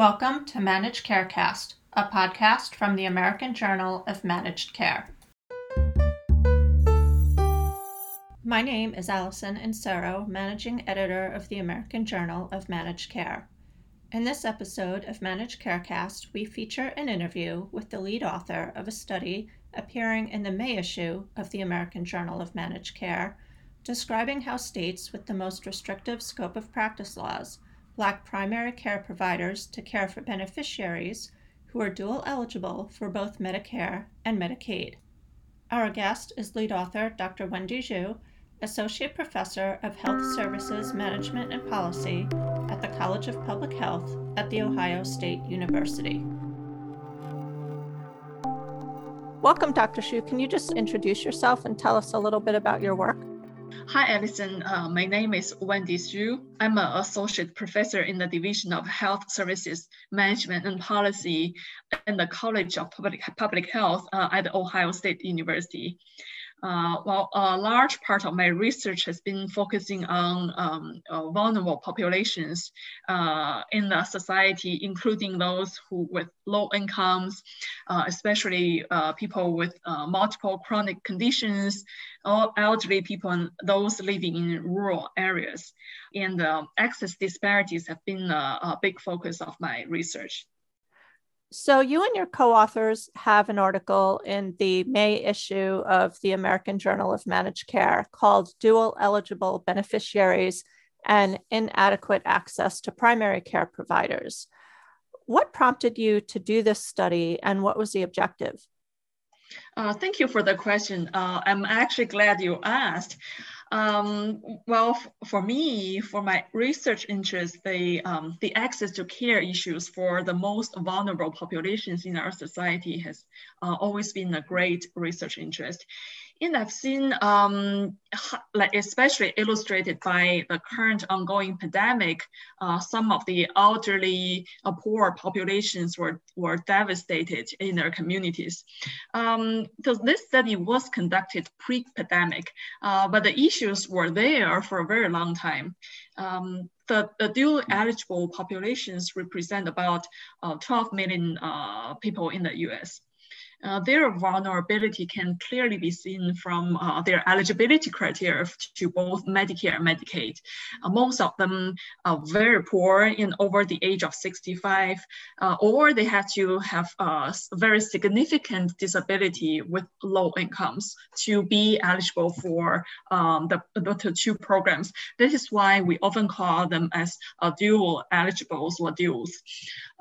Welcome to Managed Carecast, a podcast from the American Journal of Managed Care. My name is Allison Inserro, Managing Editor of the American Journal of Managed Care. In this episode of Managed Carecast, we feature an interview with the lead author of a study appearing in the May issue of the American Journal of Managed Care, describing how states with the most restrictive scope of practice laws lack primary care providers to care for beneficiaries who are dual eligible for both Medicare and Medicaid. Our guest is lead author Dr. Wendy Xu, Associate Professor of Health Services Management and Policy at the College of Public Health at The Ohio State University. Welcome, Dr. Xu. Can you just introduce yourself and tell us a little bit about your work? Hi, Allison. Uh, my name is Wendy Xu. I'm an associate professor in the Division of Health Services Management and Policy in the College of Public, Public Health uh, at Ohio State University. Uh, well, a large part of my research has been focusing on um, uh, vulnerable populations uh, in the society, including those who with low incomes, uh, especially uh, people with uh, multiple chronic conditions, or elderly people, and those living in rural areas. And access disparities have been a big focus of my research. So, you and your co authors have an article in the May issue of the American Journal of Managed Care called Dual Eligible Beneficiaries and Inadequate Access to Primary Care Providers. What prompted you to do this study and what was the objective? Uh, thank you for the question. Uh, I'm actually glad you asked. Um, well, for me, for my research interest, the, um, the access to care issues for the most vulnerable populations in our society has uh, always been a great research interest. And I've seen, um, like especially illustrated by the current ongoing pandemic, uh, some of the elderly, uh, poor populations were, were devastated in their communities. Um, so this study was conducted pre-pandemic, uh, but the issues were there for a very long time. Um, the, the dual eligible populations represent about uh, 12 million uh, people in the US uh, their vulnerability can clearly be seen from uh, their eligibility criteria to both Medicare and Medicaid. Uh, most of them are very poor and over the age of 65, uh, or they have to have a very significant disability with low incomes to be eligible for um, the, the two programs. This is why we often call them as dual eligibles or duals.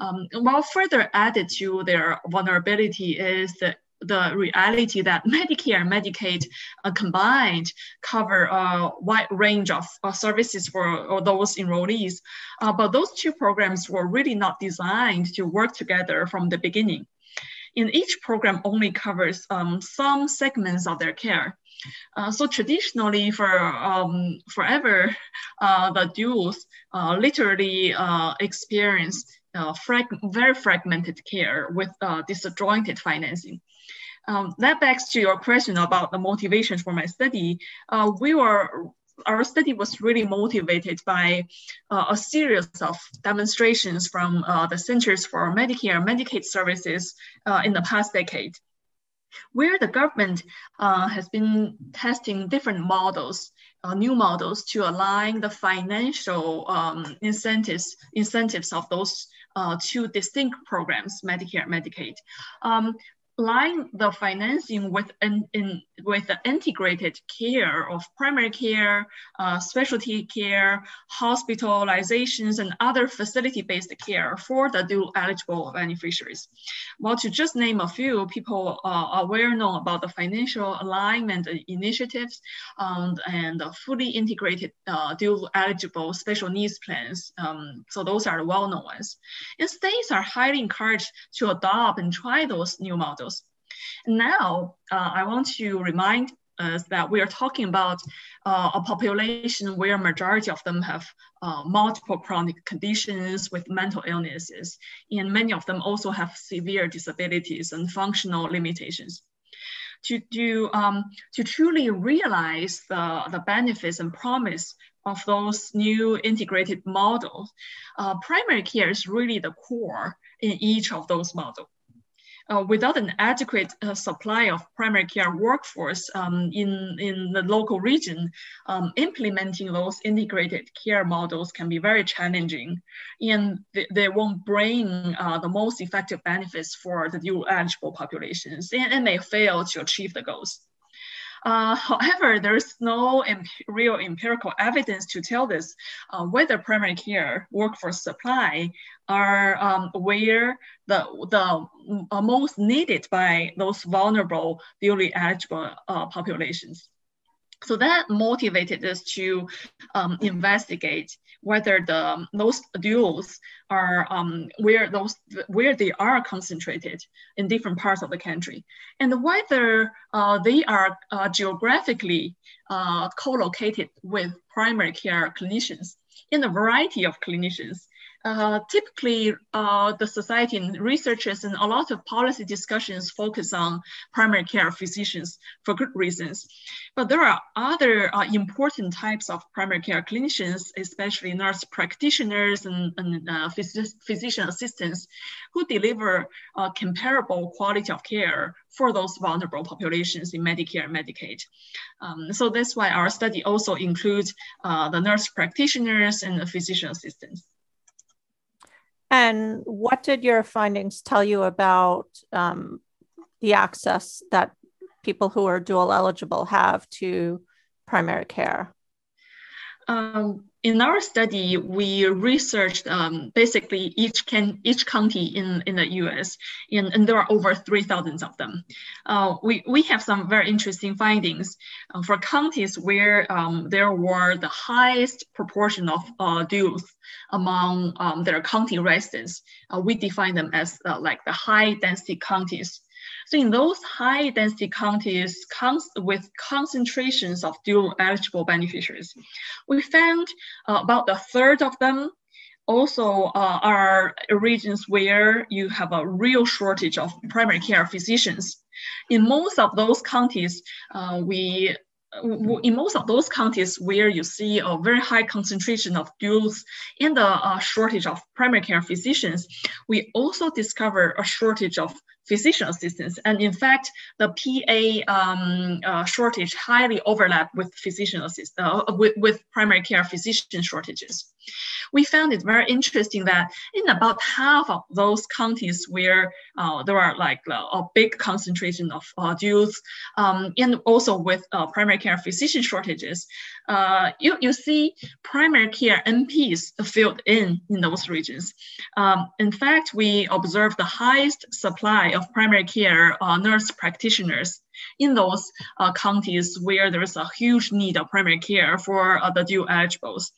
Um, while further added to their vulnerability is the the reality that Medicare and Medicaid uh, combined cover a wide range of uh, services for those enrollees. Uh, but those two programs were really not designed to work together from the beginning. In each program only covers um, some segments of their care. Uh, so traditionally for um, forever, uh, the duals uh, literally experience uh, frag- very fragmented care with uh, disjointed financing. Um, that begs to your question about the motivations for my study. Uh, we were our study was really motivated by uh, a series of demonstrations from uh, the Centers for Medicare and Medicaid Services uh, in the past decade, where the government uh, has been testing different models uh, new models to align the financial um, incentives incentives of those uh, two distinct programs, Medicare and Medicaid. Um, line the financing with an in, with the integrated care of primary care, uh, specialty care, hospitalizations, and other facility-based care for the dual eligible beneficiaries. Well, to just name a few, people uh, are well known about the financial alignment initiatives um, and fully integrated uh, dual eligible special needs plans. Um, so those are the well-known ones. And states are highly encouraged to adopt and try those new models now, uh, I want to remind us that we are talking about uh, a population where majority of them have uh, multiple chronic conditions with mental illnesses, and many of them also have severe disabilities and functional limitations. To, to, um, to truly realize the, the benefits and promise of those new integrated models, uh, primary care is really the core in each of those models uh, without an adequate uh, supply of primary care workforce um, in, in the local region, um, implementing those integrated care models can be very challenging and they, they won't bring uh, the most effective benefits for the dual eligible populations and, and may fail to achieve the goals. Uh, however, there's no imp real empirical evidence to tell this uh, whether primary care workforce supply are um, where the, the uh, most needed by those vulnerable, newly eligible uh, populations. So that motivated us to um, investigate whether the those duals are um, where those where they are concentrated in different parts of the country, and whether uh, they are uh, geographically uh, co-located with primary care clinicians. In a variety of clinicians uh, typically uh, the society and researchers and a lot of policy discussions focus on primary care physicians for good reasons. But there are other uh, important types of primary care clinicians, especially nurse practitioners and, and uh, phys physician assistants who deliver uh, comparable quality of care for those vulnerable populations in Medicare and Medicaid. Um, so that's why our study also includes the nurse practitioners and the physician assistants. And what did your findings tell you about um, the access that people who are dual eligible have to primary care? Um, in our study, we researched um, basically each can each county in, in the U.S. and, and there are over 3,000 of them. Uh, we we have some very interesting findings uh, for counties where um, there were the highest proportion of uh, duals among um, their county residents. Uh, we define them as uh, like the high density counties. So in those high density counties with concentrations of dual eligible beneficiaries, we found uh, about a third of them also uh, are regions where you have a real shortage of primary care physicians. In most of those counties, uh, we in most of those counties where you see a very high concentration of duals and the uh, shortage of primary care physicians, we also discover a shortage of physician assistants. And in fact, the PA um, uh, shortage highly overlap with physician assist uh, with, with primary care physician shortages. We found it very interesting that in about half of those counties where uh, there are like a, a big concentration of uh, duals, um, and also with uh, primary care physician shortages, uh, you, you see primary care NPs filled in in those regions. Um, in fact, we observed the highest supply of primary care uh, nurse practitioners in those uh, counties where there is a huge need of primary care for uh, the dual eligibles.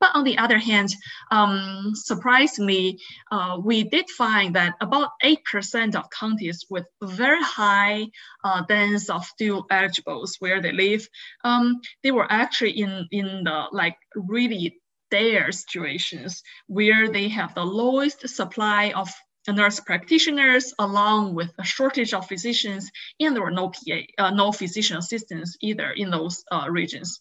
But on the other hand, um, surprisingly, uh, we did find that about 8% of counties with very high uh, dense of dual eligibles where they live, um, they were actually in, in the like really dire situations where they have the lowest supply of nurse practitioners along with a shortage of physicians and there were no PA, uh, no physician assistants either in those uh, regions.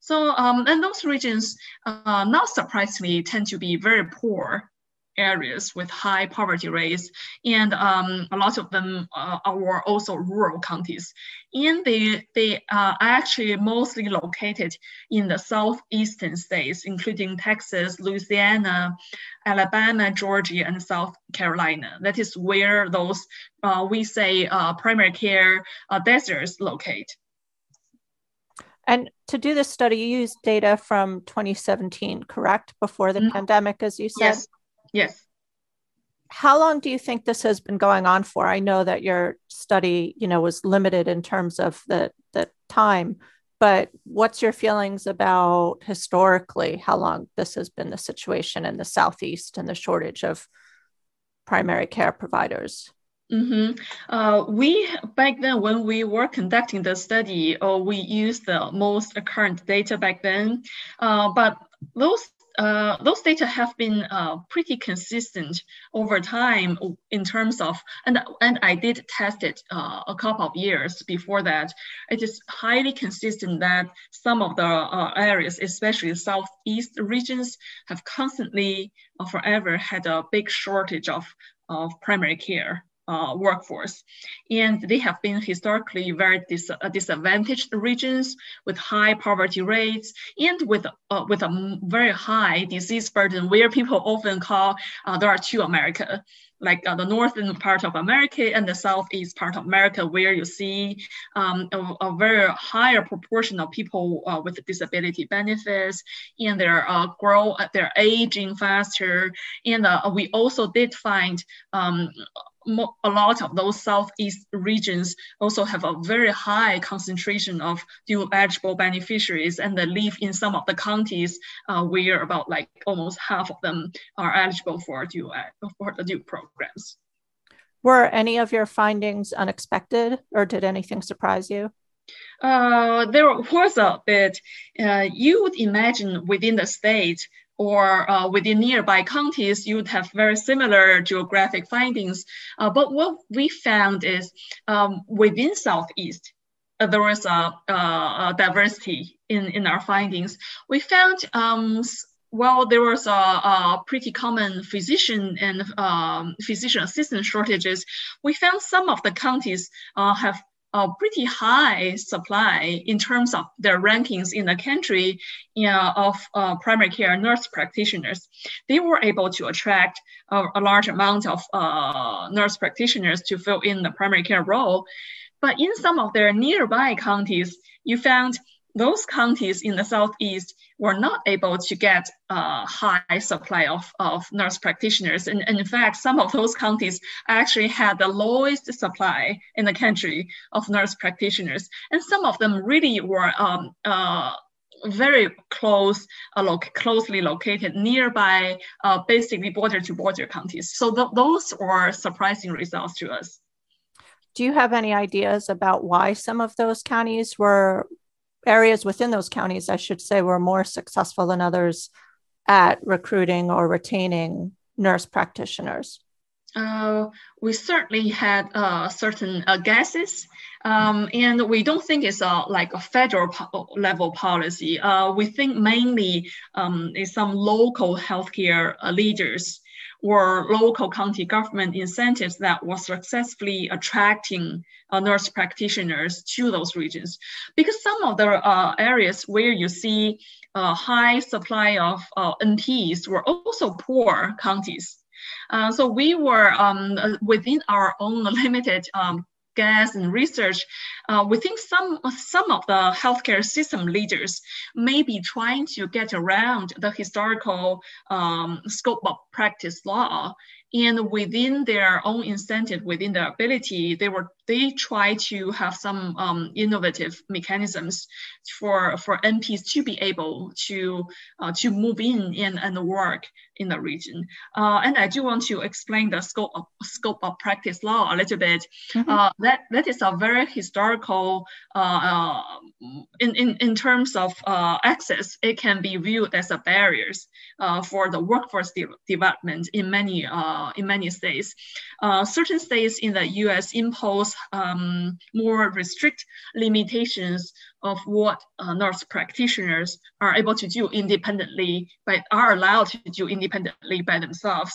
So, um, and those regions, uh, not surprisingly, tend to be very poor areas with high poverty rates, and um, a lot of them uh, are also rural counties. And they, they are actually mostly located in the southeastern states, including Texas, Louisiana, Alabama, Georgia, and South Carolina. That is where those, uh, we say, uh, primary care uh, deserts locate. And to do this study, you used data from 2017, correct? Before the mm-hmm. pandemic, as you said? Yes. Yes. How long do you think this has been going on for? I know that your study, you know, was limited in terms of the, the time, but what's your feelings about historically how long this has been the situation in the Southeast and the shortage of primary care providers? Mm-hmm. Uh, we back then when we were conducting the study, uh, we used the most current data back then, uh, but those uh, those data have been uh, pretty consistent over time in terms of, and, and I did test it uh, a couple of years before that. It is highly consistent that some of the uh, areas, especially Southeast regions, have constantly or forever had a big shortage of, of primary care uh, workforce. And they have been historically very dis uh, disadvantaged regions with high poverty rates and with, uh, with a very high disease burden where people often call uh, there are two America like uh, the northern part of America and the southeast part of America, where you see um, a, a, very higher proportion of people uh, with disability benefits, and they're grow, they're aging faster, and we also did find um, a lot of those southeast regions also have a very high concentration of dual eligible beneficiaries and they live in some of the counties uh, where about like almost half of them are eligible for dual for the dual programs. Were any of your findings unexpected or did anything surprise you? Uh, there was a bit. Uh, you would imagine within the state or uh, within nearby counties, you would have very similar geographic findings. Uh, but what we found is um, within Southeast, uh, there was a, a, diversity in, in our findings. We found um, well, there was a, a, pretty common physician and um, physician assistant shortages. We found some of the counties uh, have a pretty high supply in terms of their rankings in the country you know, of uh, primary care nurse practitioners. They were able to attract a, a large amount of uh, nurse practitioners to fill in the primary care role. But in some of their nearby counties, you found those counties in the southeast were not able to get a high supply of, of nurse practitioners. And, and, in fact, some of those counties actually had the lowest supply in the country of nurse practitioners. And some of them really were um, uh, very close, uh, lo closely located nearby, uh, basically border to border counties. So th those were surprising results to us. Do you have any ideas about why some of those counties were areas within those counties, I should say, were more successful than others at recruiting or retaining nurse practitioners? Uh, we certainly had uh, certain uh, guesses, um, and we don't think it's a, like a federal po level policy. Uh, we think mainly um, some local healthcare uh, leaders or local county government incentives that was successfully attracting uh, nurse practitioners to those regions. Because some of the uh, areas where you see a high supply of uh, NPs were also poor counties. Uh, so we were um, within our own limited um, guess and research, uh, we think some, some of the healthcare system leaders may be trying to get around the historical um, scope of practice law and within their own incentive, within their ability, they were they try to have some um, innovative mechanisms for for NPs to be able to uh, to move in and, and work in the region. Uh, and I do want to explain the scope of scope of practice law a little bit. Mm-hmm. Uh, that that is a very historical uh, uh, in, in in terms of uh, access. It can be viewed as a barriers for the workforce de- development in many in many states. certain states in the U.S. impose um, more restrict limitations of what uh, nurse practitioners are able to do independently, but are allowed to do independently by themselves.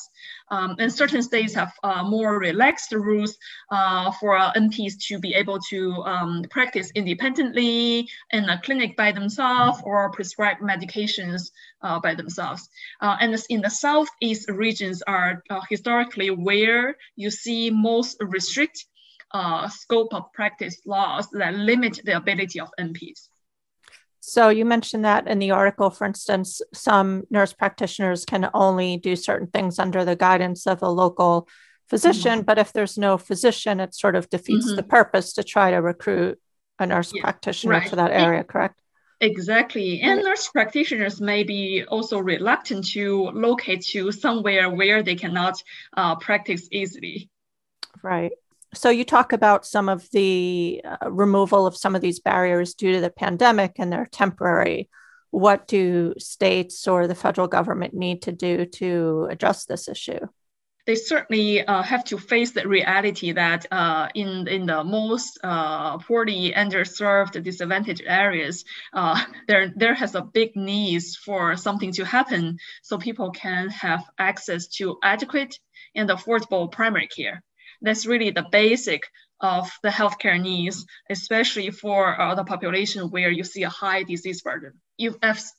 Um, and certain states have uh, more relaxed rules uh, for NPs to be able to um, practice independently in a clinic by themselves or prescribe medications uh, by themselves. Uh, and in the Southeast regions are uh, historically where you see most restrict uh, scope of practice laws that limit the ability of NPs. So you mentioned that in the article, for instance, some nurse practitioners can only do certain things under the guidance of a local physician, mm-hmm. but if there's no physician, it sort of defeats mm-hmm. the purpose to try to recruit a nurse yeah, practitioner right. to that area, correct? Exactly. And nurse practitioners may be also reluctant to locate to somewhere where they cannot uh, practice easily. Right so you talk about some of the uh, removal of some of these barriers due to the pandemic and they're temporary what do states or the federal government need to do to address this issue? They certainly uh, have to face the reality that uh, in in the most uh, poorly underserved, disadvantaged areas, uh, there there has a big needs for something to happen so people can have access to adequate and affordable primary care. That's really the basic of the healthcare needs, especially for uh, the population where you see a high disease burden. You've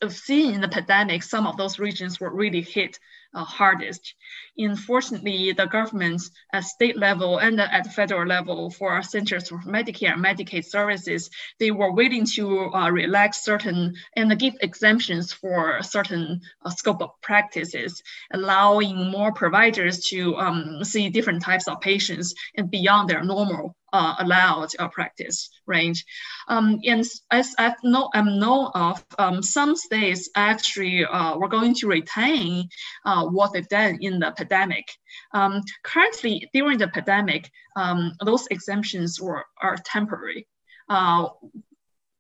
seen in the pandemic, some of those regions were really hit uh, hardest. Unfortunately, the governments at state level and at federal level for Centers for Medicare and Medicaid Services, they were willing to uh, relax certain and give exemptions for certain uh, scope of practices, allowing more providers to um, see different types of patients and beyond their normal uh, allowed uh, practice range. Um, and as I know, I'm know of, um, some states actually uh, were going to retain uh, what they've done in the pandemic. Um, currently, during the pandemic, um, those exemptions were are temporary.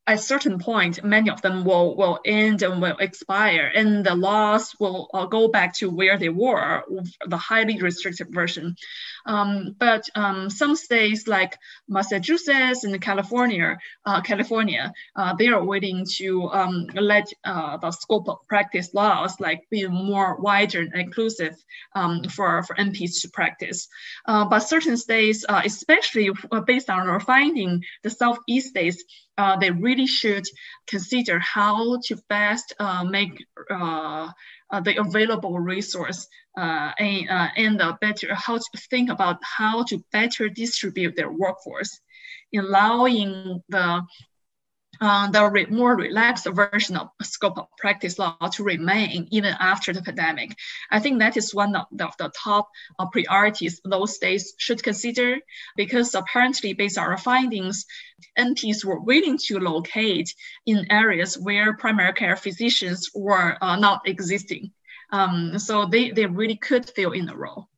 At a certain point, many of them will, will end and will expire, and the laws will uh, go back to where they were, the highly restricted version. Um, but um, some states like Massachusetts and California, uh, California, uh, they are waiting to um, let uh, the scope of practice laws like be more wider and inclusive um, for, for NPs to practice. Uh, but certain states, uh, especially based on our finding, the Southeast states, uh, they really should consider how to best uh, make uh, uh the available resource uh, and, uh, and better how to think about how to better distribute their workforce, allowing the uh, the re more relaxed version of scope of practice law to remain even after the pandemic. I think that is one of the, of the top uh, priorities those states should consider because apparently based on our findings, NPs were willing to locate in areas where primary care physicians were uh, not existing. Um, so they, they really could fill in the role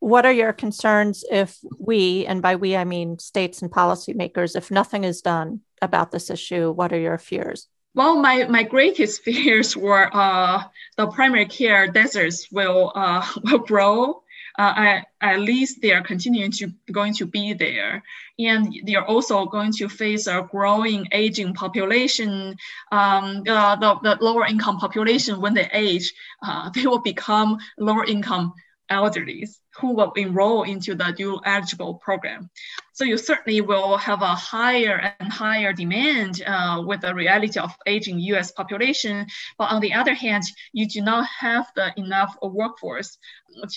what are your concerns if we, and by we I mean states and policymakers, if nothing is done about this issue? What are your fears? Well, my, my greatest fears were uh, the primary care deserts will uh, will grow. Uh, at least they are continuing to going to be there, and they are also going to face a growing aging population. Um, the, the lower income population, when they age, uh, they will become lower income elderly who will enroll into the dual eligible program. So you certainly will have a higher and higher demand uh, with the reality of aging US population. But on the other hand, you do not have the enough workforce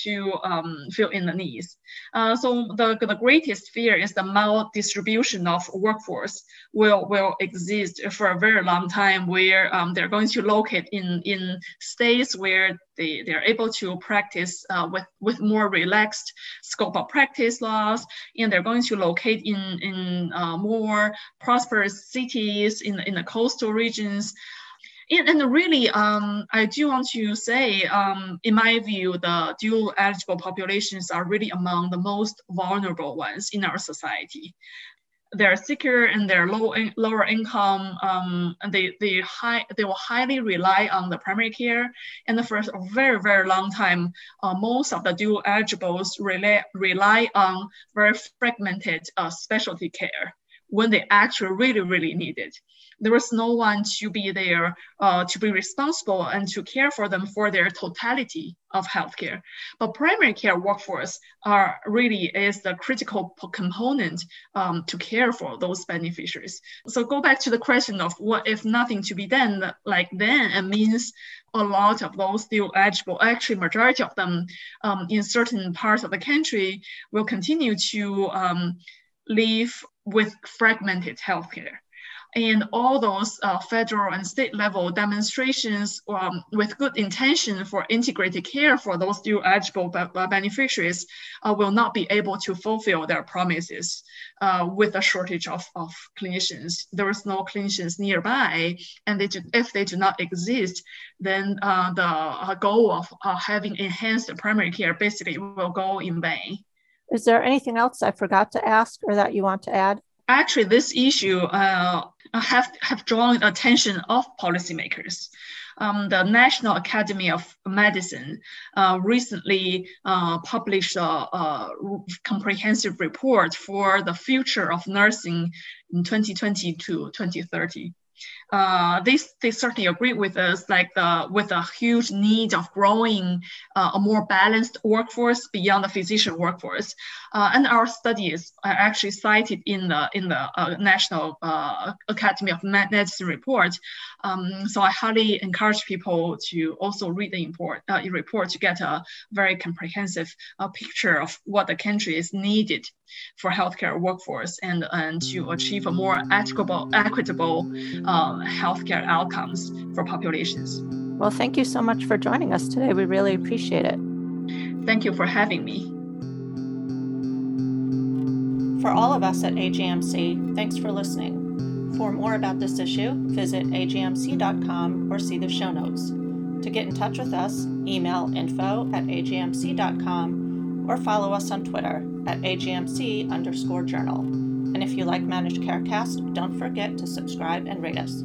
to um, fill in the needs. Uh, so the, the greatest fear is the maldistribution of workforce will, will exist for a very long time where um, they're going to locate in, in states where they, they're able to practice uh, with, with more relaxed scope of practice laws, and they're going to locate in, in uh, more prosperous cities in, in the coastal regions. And, and really, um, I do want to say, um, in my view, the dual eligible populations are really among the most vulnerable ones in our society they're sicker and they're low in, lower income. Um, and they they high they will highly rely on the primary care. And for a very very long time, uh, most of the dual eligibles rely rely on very fragmented uh, specialty care when they actually really really need it there was no one to be there uh, to be responsible and to care for them for their totality of healthcare. But primary care workforce are really is the critical component um, to care for those beneficiaries. So go back to the question of what if nothing to be done, like then it means a lot of those still eligible, actually majority of them um, in certain parts of the country will continue to um, live with fragmented healthcare and all those uh, federal and state level demonstrations um, with good intention for integrated care for those dual eligible beneficiaries uh, will not be able to fulfill their promises uh, with a shortage of, of clinicians. There is no clinicians nearby, and they do, if they do not exist, then uh, the uh, goal of uh, having enhanced primary care basically will go in vain. Is there anything else I forgot to ask or that you want to add? actually, this issue uh, have have drawn attention of policymakers. Um, the National Academy of Medicine uh, recently uh, published a, a, comprehensive report for the future of nursing in 2020 to 2030 uh, they, they certainly agree with us, like the, with a huge need of growing uh, a more balanced workforce beyond the physician workforce. Uh, and our studies are actually cited in the, in the uh, National uh, Academy of Medicine report. Um, so I highly encourage people to also read the report, uh, report to get a very comprehensive picture of what the country is needed for healthcare workforce and, and to achieve a more equitable, equitable um, healthcare outcomes for populations. Well, thank you so much for joining us today. We really appreciate it. Thank you for having me. For all of us at AJMC, thanks for listening. For more about this issue, visit ajmc.com or see the show notes. To get in touch with us, email info at ajmc.com or follow us on Twitter at ajmc underscore journal. And if you like Managed Carecast, don't forget to subscribe and rate us.